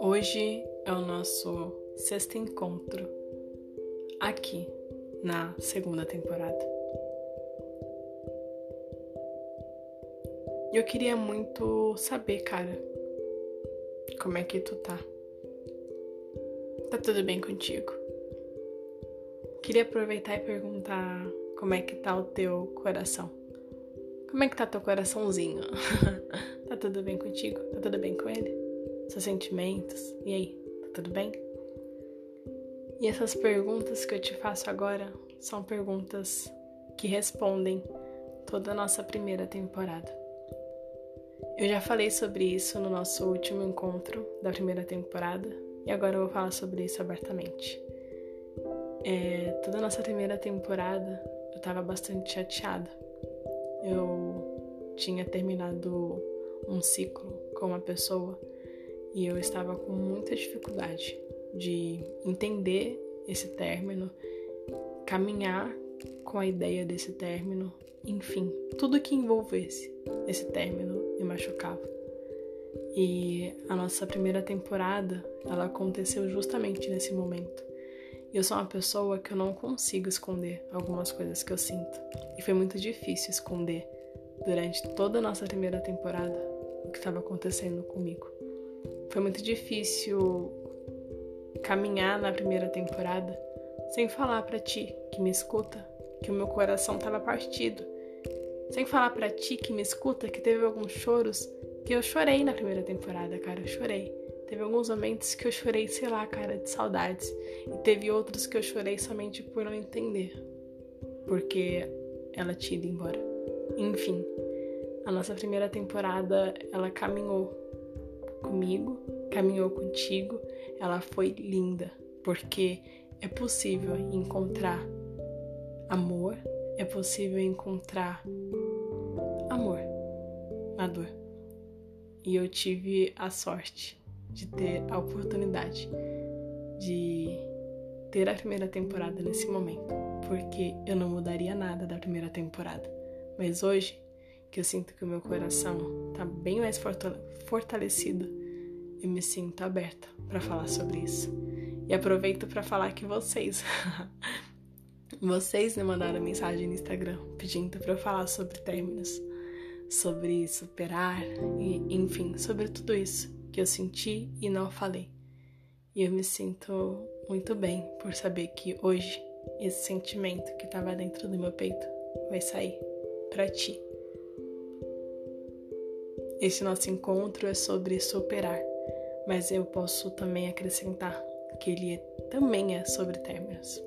Hoje é o nosso sexto encontro aqui na segunda temporada. Eu queria muito saber, cara, como é que tu tá? Tá tudo bem contigo? Queria aproveitar e perguntar como é que tá o teu coração. Como é que tá teu coraçãozinho? tá tudo bem contigo? Tá tudo bem com ele? Seus sentimentos? E aí, tá tudo bem? E essas perguntas que eu te faço agora são perguntas que respondem toda a nossa primeira temporada. Eu já falei sobre isso no nosso último encontro da primeira temporada e agora eu vou falar sobre isso abertamente. É, toda a nossa primeira temporada eu tava bastante chateada eu tinha terminado um ciclo com uma pessoa e eu estava com muita dificuldade de entender esse término, caminhar com a ideia desse término, enfim, tudo que envolvesse esse término me machucava. E a nossa primeira temporada, ela aconteceu justamente nesse momento. Eu sou uma pessoa que eu não consigo esconder algumas coisas que eu sinto. E foi muito difícil esconder durante toda a nossa primeira temporada o que estava acontecendo comigo. Foi muito difícil caminhar na primeira temporada sem falar para ti que me escuta que o meu coração estava partido. Sem falar para ti que me escuta que teve alguns choros que eu chorei na primeira temporada, cara, eu chorei. Teve alguns momentos que eu chorei, sei lá, cara, de saudades. E teve outros que eu chorei somente por não entender. Porque ela tinha ido embora. Enfim, a nossa primeira temporada, ela caminhou comigo, caminhou contigo. Ela foi linda. Porque é possível encontrar amor, é possível encontrar amor na dor. E eu tive a sorte de ter a oportunidade de ter a primeira temporada nesse momento, porque eu não mudaria nada da primeira temporada. Mas hoje, que eu sinto que o meu coração tá bem mais fortalecido, eu me sinto aberta para falar sobre isso. E aproveito para falar que vocês vocês me mandaram mensagem no Instagram pedindo para eu falar sobre términos, sobre superar e enfim, sobre tudo isso que eu senti e não falei. E eu me sinto muito bem por saber que hoje esse sentimento que estava dentro do meu peito vai sair para ti. Esse nosso encontro é sobre superar, mas eu posso também acrescentar que ele também é sobre términos.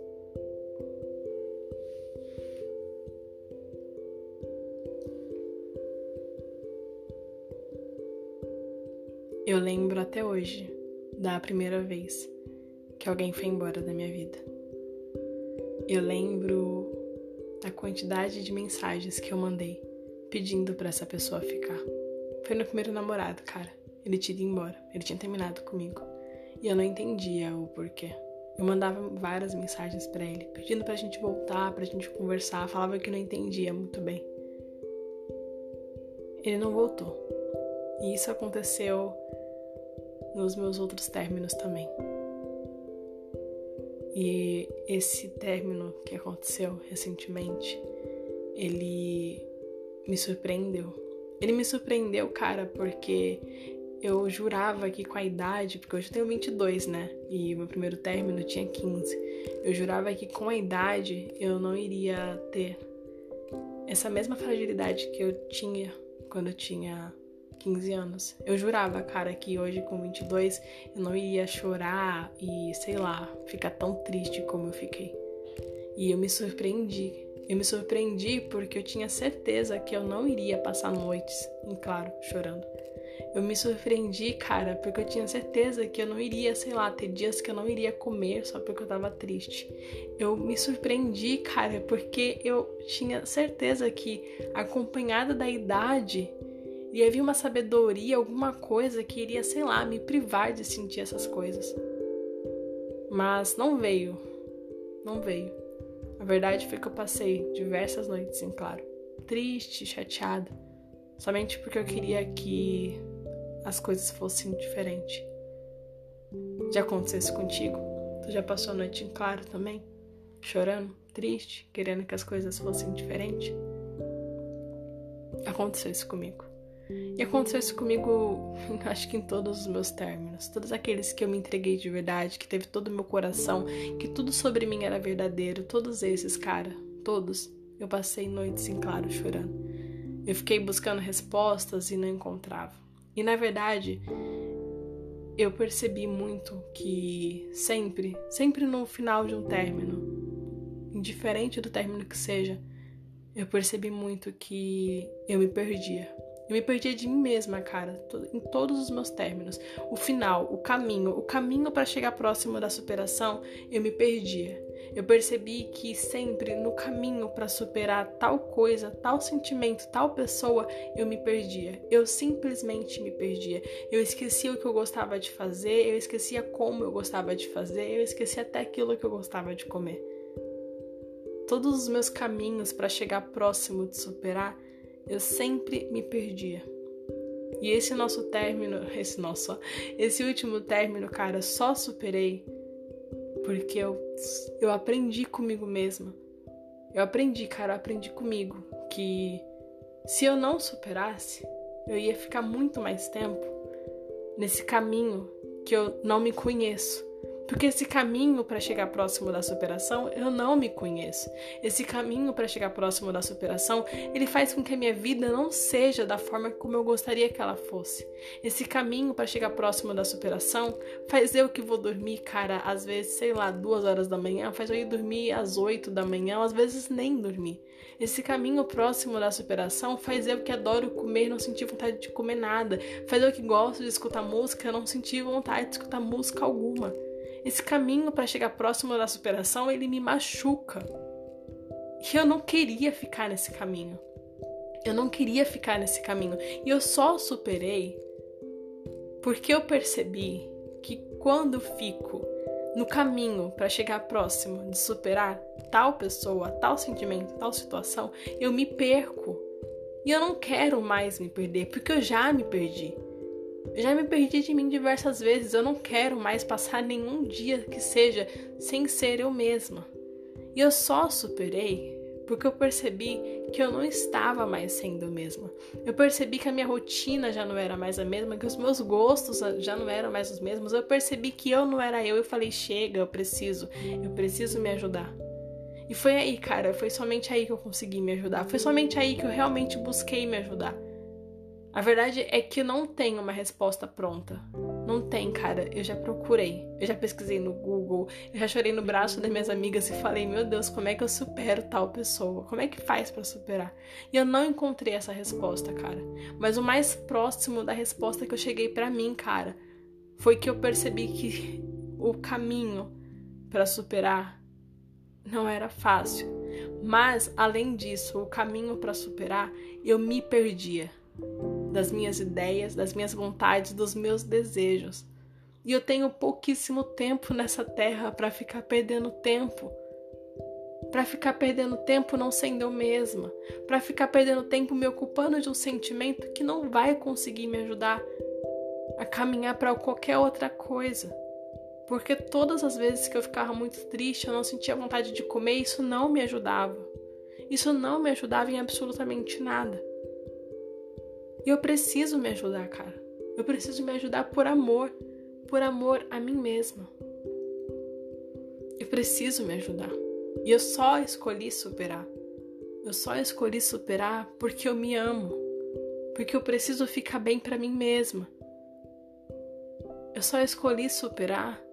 Eu lembro até hoje da primeira vez que alguém foi embora da minha vida. Eu lembro da quantidade de mensagens que eu mandei pedindo para essa pessoa ficar. Foi no primeiro namorado, cara. Ele tinha ido embora, ele tinha terminado comigo. E eu não entendia o porquê. Eu mandava várias mensagens para ele, pedindo pra gente voltar, pra gente conversar, falava que não entendia muito bem. Ele não voltou. E isso aconteceu nos meus outros términos também. E esse término que aconteceu recentemente, ele me surpreendeu. Ele me surpreendeu, cara, porque eu jurava que com a idade, porque hoje eu tenho 22, né? E meu primeiro término tinha 15. Eu jurava que com a idade eu não iria ter essa mesma fragilidade que eu tinha quando eu tinha 15 anos. Eu jurava, cara, que hoje com 22 eu não iria chorar e, sei lá, ficar tão triste como eu fiquei. E eu me surpreendi. Eu me surpreendi porque eu tinha certeza que eu não iria passar noites, em claro, chorando. Eu me surpreendi, cara, porque eu tinha certeza que eu não iria, sei lá, ter dias que eu não iria comer só porque eu tava triste. Eu me surpreendi, cara, porque eu tinha certeza que, acompanhada da idade, e havia uma sabedoria, alguma coisa que iria, sei lá, me privar de sentir essas coisas. Mas não veio. Não veio. A verdade foi que eu passei diversas noites, em claro, triste, chateada, somente porque eu queria que as coisas fossem diferentes. Já aconteceu isso contigo? Tu já passou a noite em claro também? Chorando, triste, querendo que as coisas fossem diferentes? Aconteceu isso comigo. E aconteceu isso comigo, acho que em todos os meus términos. Todos aqueles que eu me entreguei de verdade, que teve todo o meu coração, que tudo sobre mim era verdadeiro. Todos esses, cara, todos. Eu passei noites em claro chorando. Eu fiquei buscando respostas e não encontrava. E na verdade, eu percebi muito que sempre, sempre no final de um término, indiferente do término que seja, eu percebi muito que eu me perdia. Eu me perdia de mim mesma, cara, em todos os meus términos. O final, o caminho, o caminho para chegar próximo da superação, eu me perdia. Eu percebi que sempre no caminho para superar tal coisa, tal sentimento, tal pessoa, eu me perdia. Eu simplesmente me perdia. Eu esquecia o que eu gostava de fazer, eu esquecia como eu gostava de fazer, eu esquecia até aquilo que eu gostava de comer. Todos os meus caminhos para chegar próximo de superar eu sempre me perdia. E esse nosso término, esse nosso, esse último término, cara, só superei porque eu, eu aprendi comigo mesma. Eu aprendi, cara, eu aprendi comigo que se eu não superasse, eu ia ficar muito mais tempo nesse caminho que eu não me conheço. Porque esse caminho para chegar próximo da superação, eu não me conheço. Esse caminho para chegar próximo da superação, ele faz com que a minha vida não seja da forma como eu gostaria que ela fosse. Esse caminho para chegar próximo da superação faz eu que vou dormir, cara, às vezes, sei lá, duas horas da manhã, faz eu ir dormir às oito da manhã, às vezes nem dormir. Esse caminho próximo da superação faz eu que adoro comer não sentir vontade de comer nada. Faz eu que gosto de escutar música não sentir vontade de escutar música alguma. Esse caminho para chegar próximo da superação, ele me machuca. E eu não queria ficar nesse caminho. Eu não queria ficar nesse caminho. E eu só superei porque eu percebi que quando fico no caminho para chegar próximo de superar tal pessoa, tal sentimento, tal situação, eu me perco. E eu não quero mais me perder, porque eu já me perdi. Já me perdi de mim diversas vezes. Eu não quero mais passar nenhum dia que seja sem ser eu mesma. E eu só superei porque eu percebi que eu não estava mais sendo mesma. Eu percebi que a minha rotina já não era mais a mesma, que os meus gostos já não eram mais os mesmos. Eu percebi que eu não era eu. Eu falei: chega, eu preciso, eu preciso me ajudar. E foi aí, cara, foi somente aí que eu consegui me ajudar. Foi somente aí que eu realmente busquei me ajudar. A verdade é que não tem uma resposta pronta. Não tem, cara. Eu já procurei. Eu já pesquisei no Google. Eu já chorei no braço das minhas amigas e falei: Meu Deus, como é que eu supero tal pessoa? Como é que faz para superar? E eu não encontrei essa resposta, cara. Mas o mais próximo da resposta que eu cheguei para mim, cara, foi que eu percebi que o caminho para superar não era fácil. Mas, além disso, o caminho para superar, eu me perdia das minhas ideias, das minhas vontades, dos meus desejos. E eu tenho pouquíssimo tempo nessa terra para ficar perdendo tempo. Para ficar perdendo tempo não sendo eu mesma, para ficar perdendo tempo me ocupando de um sentimento que não vai conseguir me ajudar a caminhar para qualquer outra coisa. Porque todas as vezes que eu ficava muito triste, eu não sentia vontade de comer, isso não me ajudava. Isso não me ajudava em absolutamente nada. E eu preciso me ajudar, cara. Eu preciso me ajudar por amor, por amor a mim mesma. Eu preciso me ajudar. E eu só escolhi superar. Eu só escolhi superar porque eu me amo. Porque eu preciso ficar bem para mim mesma. Eu só escolhi superar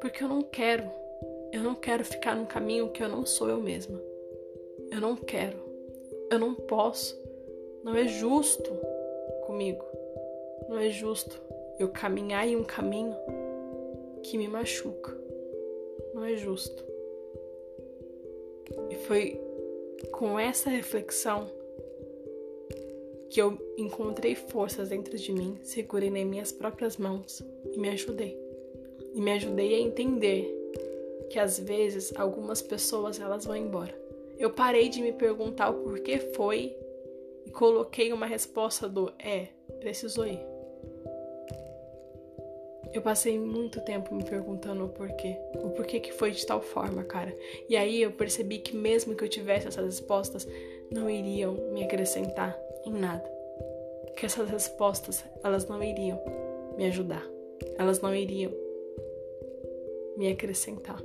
porque eu não quero. Eu não quero ficar num caminho que eu não sou eu mesma. Eu não quero. Eu não posso. Não é justo comigo. Não é justo eu caminhar em um caminho que me machuca. Não é justo. E foi com essa reflexão que eu encontrei forças dentro de mim, segurei nas minhas próprias mãos e me ajudei. E me ajudei a entender que às vezes algumas pessoas elas vão embora. Eu parei de me perguntar o porquê foi e coloquei uma resposta do é, precisou ir. Eu passei muito tempo me perguntando o porquê. O porquê que foi de tal forma, cara. E aí eu percebi que mesmo que eu tivesse essas respostas, não iriam me acrescentar em nada. Que essas respostas, elas não iriam me ajudar. Elas não iriam me acrescentar.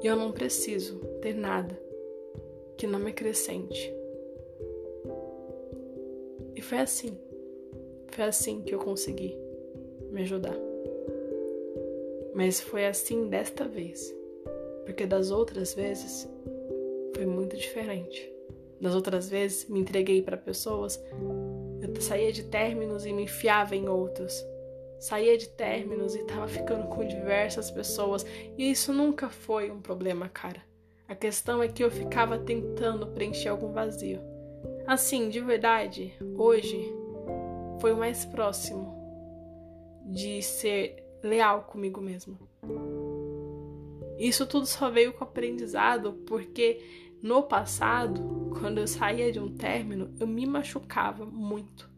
E eu não preciso ter nada que não me acrescente. Foi assim. Foi assim que eu consegui me ajudar. Mas foi assim desta vez. Porque das outras vezes foi muito diferente. Das outras vezes me entreguei para pessoas, eu saía de términos e me enfiava em outros saía de términos e tava ficando com diversas pessoas, e isso nunca foi um problema, cara. A questão é que eu ficava tentando preencher algum vazio. Assim, de verdade, hoje foi o mais próximo de ser leal comigo mesmo. Isso tudo só veio com aprendizado porque no passado, quando eu saía de um término, eu me machucava muito.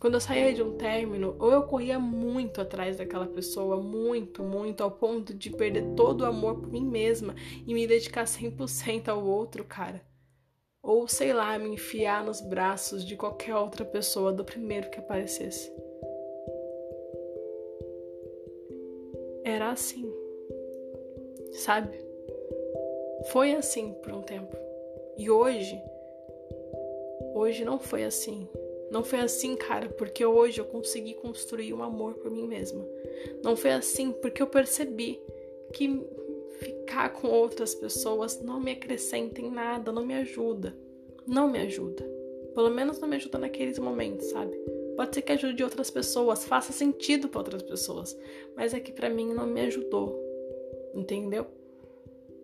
Quando eu saía de um término, ou eu corria muito atrás daquela pessoa, muito, muito, ao ponto de perder todo o amor por mim mesma e me dedicar 100% ao outro cara. Ou, sei lá, me enfiar nos braços de qualquer outra pessoa do primeiro que aparecesse. Era assim. Sabe? Foi assim por um tempo. E hoje, hoje não foi assim. Não foi assim, cara, porque hoje eu consegui construir um amor por mim mesma. Não foi assim porque eu percebi que ficar com outras pessoas não me acrescenta em nada, não me ajuda. Não me ajuda. Pelo menos não me ajuda naqueles momentos, sabe? Pode ser que ajude outras pessoas, faça sentido para outras pessoas, mas é que para mim não me ajudou. Entendeu?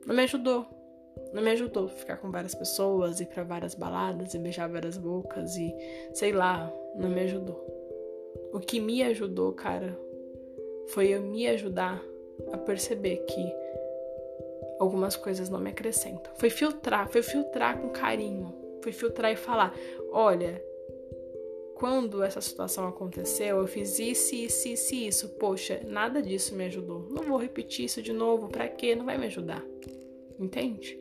Não me ajudou. Não me ajudou ficar com várias pessoas, ir para várias baladas e beijar várias bocas e sei lá, não me ajudou. O que me ajudou, cara, foi eu me ajudar a perceber que algumas coisas não me acrescentam. Foi filtrar, foi filtrar com carinho, foi filtrar e falar: olha, quando essa situação aconteceu, eu fiz isso, isso, isso, isso. Poxa, nada disso me ajudou. Não vou repetir isso de novo, pra quê? Não vai me ajudar. Entende?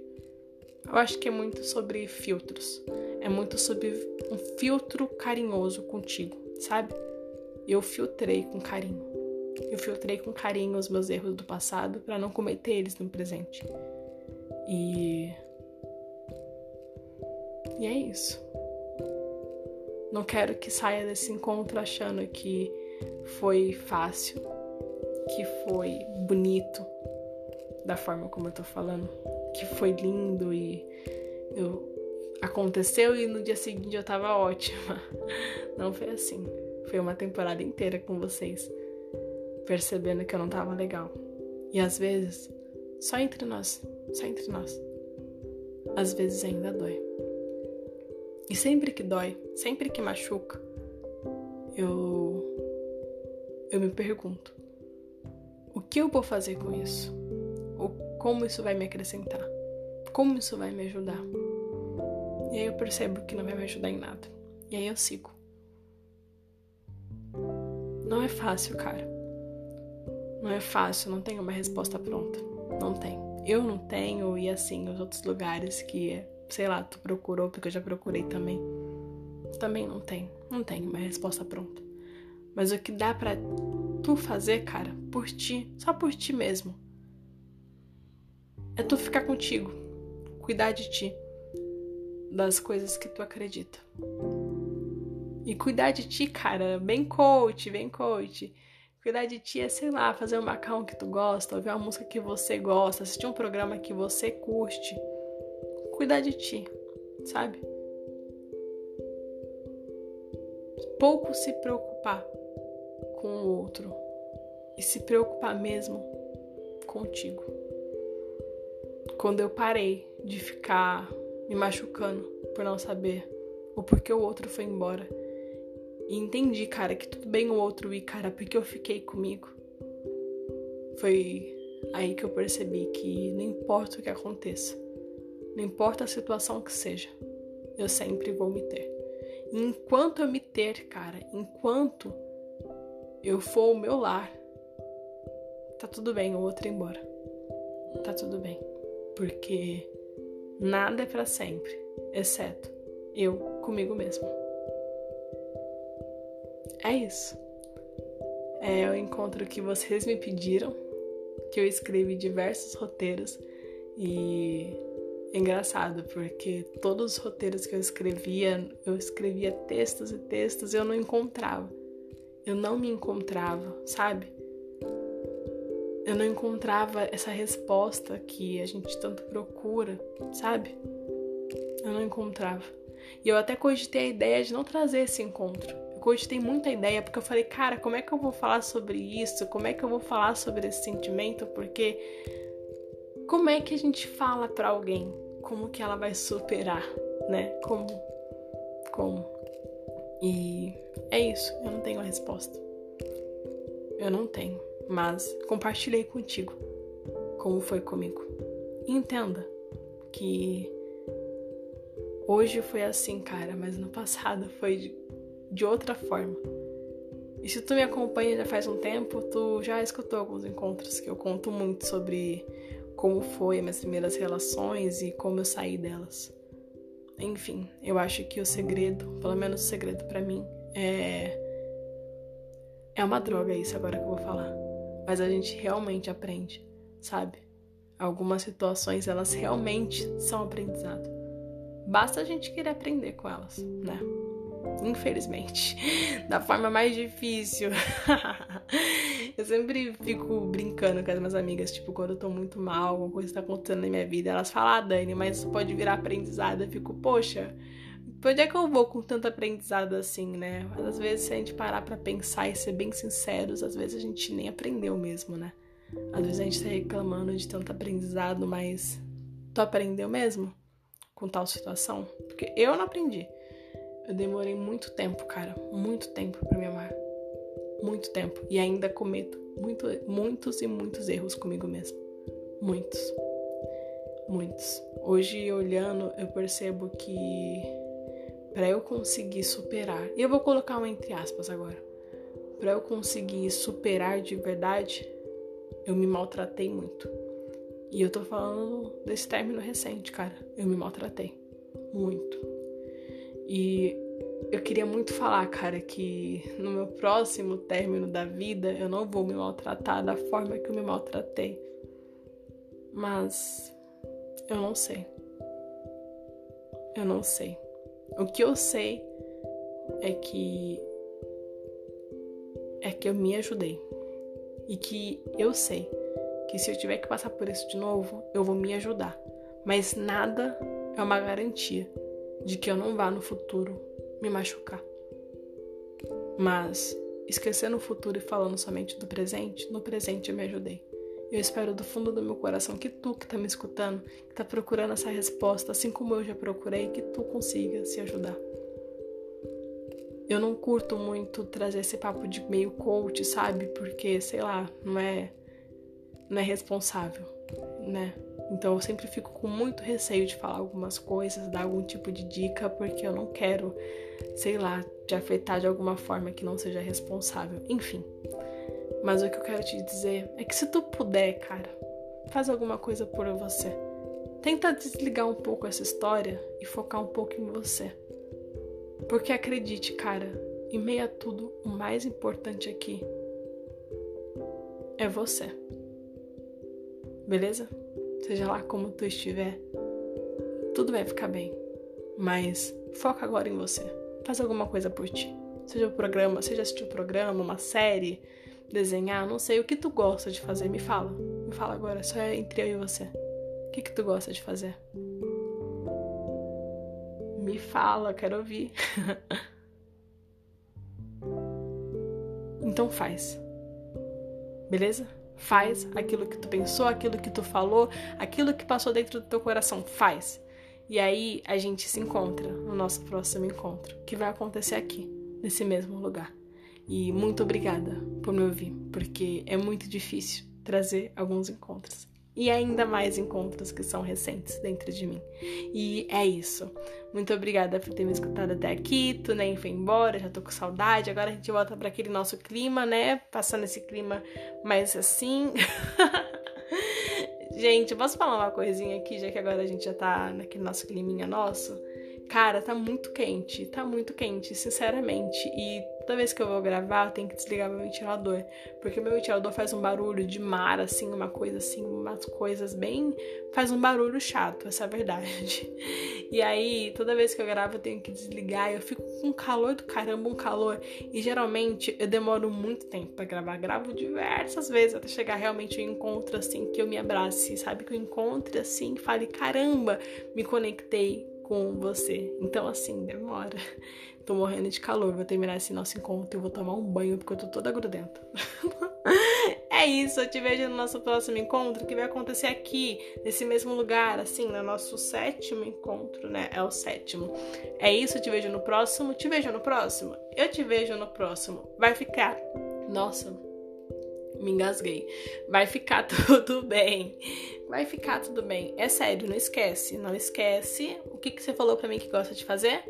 Eu acho que é muito sobre filtros. É muito sobre um filtro carinhoso contigo, sabe? Eu filtrei com carinho. Eu filtrei com carinho os meus erros do passado para não cometer eles no presente. E E é isso. Não quero que saia desse encontro achando que foi fácil, que foi bonito da forma como eu tô falando que foi lindo e eu aconteceu e no dia seguinte eu tava ótima. Não foi assim. Foi uma temporada inteira com vocês, percebendo que eu não tava legal. E às vezes, só entre nós, só entre nós. Às vezes ainda dói. E sempre que dói, sempre que machuca, eu eu me pergunto: o que eu vou fazer com isso? como isso vai me acrescentar? Como isso vai me ajudar? E aí eu percebo que não vai me ajudar em nada. E aí eu sigo. Não é fácil, cara. Não é fácil, não tem uma resposta pronta. Não tem. Eu não tenho, e assim, os outros lugares que, sei lá, tu procurou, porque eu já procurei também. Também não tem. Não tem uma resposta pronta. Mas o que dá para tu fazer, cara, por ti, só por ti mesmo, é tu ficar contigo, cuidar de ti, das coisas que tu acredita. E cuidar de ti, cara, bem coach, bem coach. Cuidar de ti é, sei lá, fazer um macarrão que tu gosta, ouvir uma música que você gosta, assistir um programa que você curte. Cuidar de ti, sabe? Pouco se preocupar com o outro e se preocupar mesmo contigo quando eu parei de ficar me machucando por não saber o porquê o outro foi embora. E entendi, cara, que tudo bem o outro ir, cara, porque eu fiquei comigo. Foi aí que eu percebi que não importa o que aconteça, não importa a situação que seja, eu sempre vou me ter. E enquanto eu me ter, cara, enquanto eu for o meu lar, tá tudo bem o outro ir embora. Tá tudo bem. Porque nada é para sempre, exceto eu comigo mesmo. É isso. É o encontro que vocês me pediram, que eu escrevi diversos roteiros e é engraçado porque todos os roteiros que eu escrevia, eu escrevia textos e textos e eu não encontrava. Eu não me encontrava, sabe? Eu não encontrava essa resposta que a gente tanto procura, sabe? Eu não encontrava. E eu até cogitei a ideia de não trazer esse encontro. Eu cogitei muita ideia porque eu falei, cara, como é que eu vou falar sobre isso? Como é que eu vou falar sobre esse sentimento? Porque como é que a gente fala para alguém como que ela vai superar, né? Como como e é isso, eu não tenho a resposta. Eu não tenho, mas compartilhei contigo como foi comigo. Entenda que hoje foi assim, cara, mas no passado foi de, outra forma. E se tu me acompanha já faz um tempo, tu já escutou alguns encontros que eu conto muito sobre como foi minhas primeiras relações e como eu saí delas. Enfim, eu acho que o segredo, pelo menos o segredo para mim, é é uma droga isso agora que eu vou falar. Mas a gente realmente aprende, sabe? Algumas situações elas realmente são aprendizado. Basta a gente querer aprender com elas, né? Infelizmente, da forma mais difícil. eu sempre fico brincando com as minhas amigas, tipo, quando eu tô muito mal, alguma coisa tá acontecendo na minha vida, elas falam, ah, Dani, mas isso pode virar aprendizado. Eu fico, poxa, pra onde é que eu vou com tanto aprendizado assim, né? Mas às vezes, se a gente parar pra pensar e ser bem sinceros, às vezes a gente nem aprendeu mesmo, né? Às vezes a gente tá reclamando de tanto aprendizado, mas tu aprendeu mesmo com tal situação? Porque eu não aprendi. Eu demorei muito tempo, cara, muito tempo para me amar. Muito tempo. E ainda cometo muito, muitos e muitos erros comigo mesmo. Muitos. Muitos. Hoje, olhando, eu percebo que para eu conseguir superar, e eu vou colocar um entre aspas agora, para eu conseguir superar de verdade, eu me maltratei muito. E eu tô falando desse término recente, cara. Eu me maltratei. Muito. E eu queria muito falar, cara, que no meu próximo término da vida eu não vou me maltratar da forma que eu me maltratei. Mas eu não sei. Eu não sei. O que eu sei é que é que eu me ajudei. E que eu sei que se eu tiver que passar por isso de novo, eu vou me ajudar. Mas nada é uma garantia de que eu não vá no futuro me machucar. Mas, esquecendo o futuro e falando somente do presente, no presente eu me ajudei. Eu espero do fundo do meu coração que tu que tá me escutando, que tá procurando essa resposta, assim como eu já procurei, que tu consiga se ajudar. Eu não curto muito trazer esse papo de meio coach, sabe? Porque, sei lá, não é não é responsável, né? Então eu sempre fico com muito receio de falar algumas coisas, dar algum tipo de dica, porque eu não quero, sei lá, te afetar de alguma forma que não seja responsável. Enfim. Mas o que eu quero te dizer é que se tu puder, cara, faz alguma coisa por você. Tenta desligar um pouco essa história e focar um pouco em você. Porque acredite, cara, em meio a tudo, o mais importante aqui é você. Beleza? Seja lá como tu estiver, tudo vai ficar bem. Mas foca agora em você. Faz alguma coisa por ti. Seja o programa, seja assistir o um programa, uma série, desenhar, não sei o que tu gosta de fazer. Me fala. Me fala agora, só é entre eu e você. O que que tu gosta de fazer? Me fala, quero ouvir. então faz. Beleza? Faz aquilo que tu pensou, aquilo que tu falou, aquilo que passou dentro do teu coração. Faz. E aí a gente se encontra no nosso próximo encontro, que vai acontecer aqui, nesse mesmo lugar. E muito obrigada por me ouvir, porque é muito difícil trazer alguns encontros. E ainda mais encontros que são recentes dentro de mim. E é isso. Muito obrigada por ter me escutado até aqui. Tu nem foi embora, já tô com saudade. Agora a gente volta para aquele nosso clima, né? Passando esse clima mais assim. gente, posso falar uma coisinha aqui, já que agora a gente já tá naquele nosso climinha nosso? Cara, tá muito quente, tá muito quente, sinceramente. E toda vez que eu vou gravar, eu tenho que desligar meu ventilador. Porque meu ventilador faz um barulho de mar, assim, uma coisa assim, umas coisas bem. faz um barulho chato, essa é a verdade. E aí, toda vez que eu gravo, eu tenho que desligar. Eu fico com calor do caramba, um calor. E geralmente eu demoro muito tempo para gravar. Gravo diversas vezes até chegar realmente um encontro assim, que eu me abrace, sabe? Que eu encontre assim, fale: caramba, me conectei com você. Então, assim, demora. Tô morrendo de calor, vou terminar esse nosso encontro e vou tomar um banho porque eu tô toda grudenta. é isso, eu te vejo no nosso próximo encontro que vai acontecer aqui, nesse mesmo lugar, assim, no nosso sétimo encontro, né? É o sétimo. É isso, eu te vejo no próximo. Te vejo no próximo? Eu te vejo no próximo. Vai ficar. Nossa, me engasguei. Vai ficar tudo bem. Vai ficar tudo bem. É sério, não esquece. Não esquece. O que, que você falou para mim que gosta de fazer?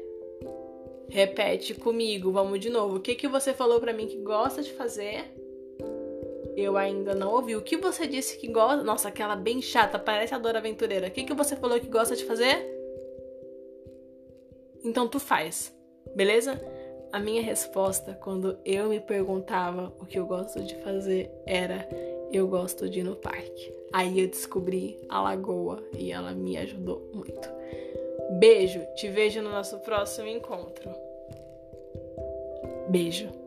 Repete comigo, vamos de novo. O que, que você falou para mim que gosta de fazer? Eu ainda não ouvi. O que você disse que gosta? Nossa, aquela bem chata, parece a Dora Aventureira. O que, que você falou que gosta de fazer? Então tu faz, beleza? A minha resposta quando eu me perguntava o que eu gosto de fazer era eu gosto de ir no parque. Aí eu descobri a lagoa e ela me ajudou muito. Beijo, te vejo no nosso próximo encontro. Beijo.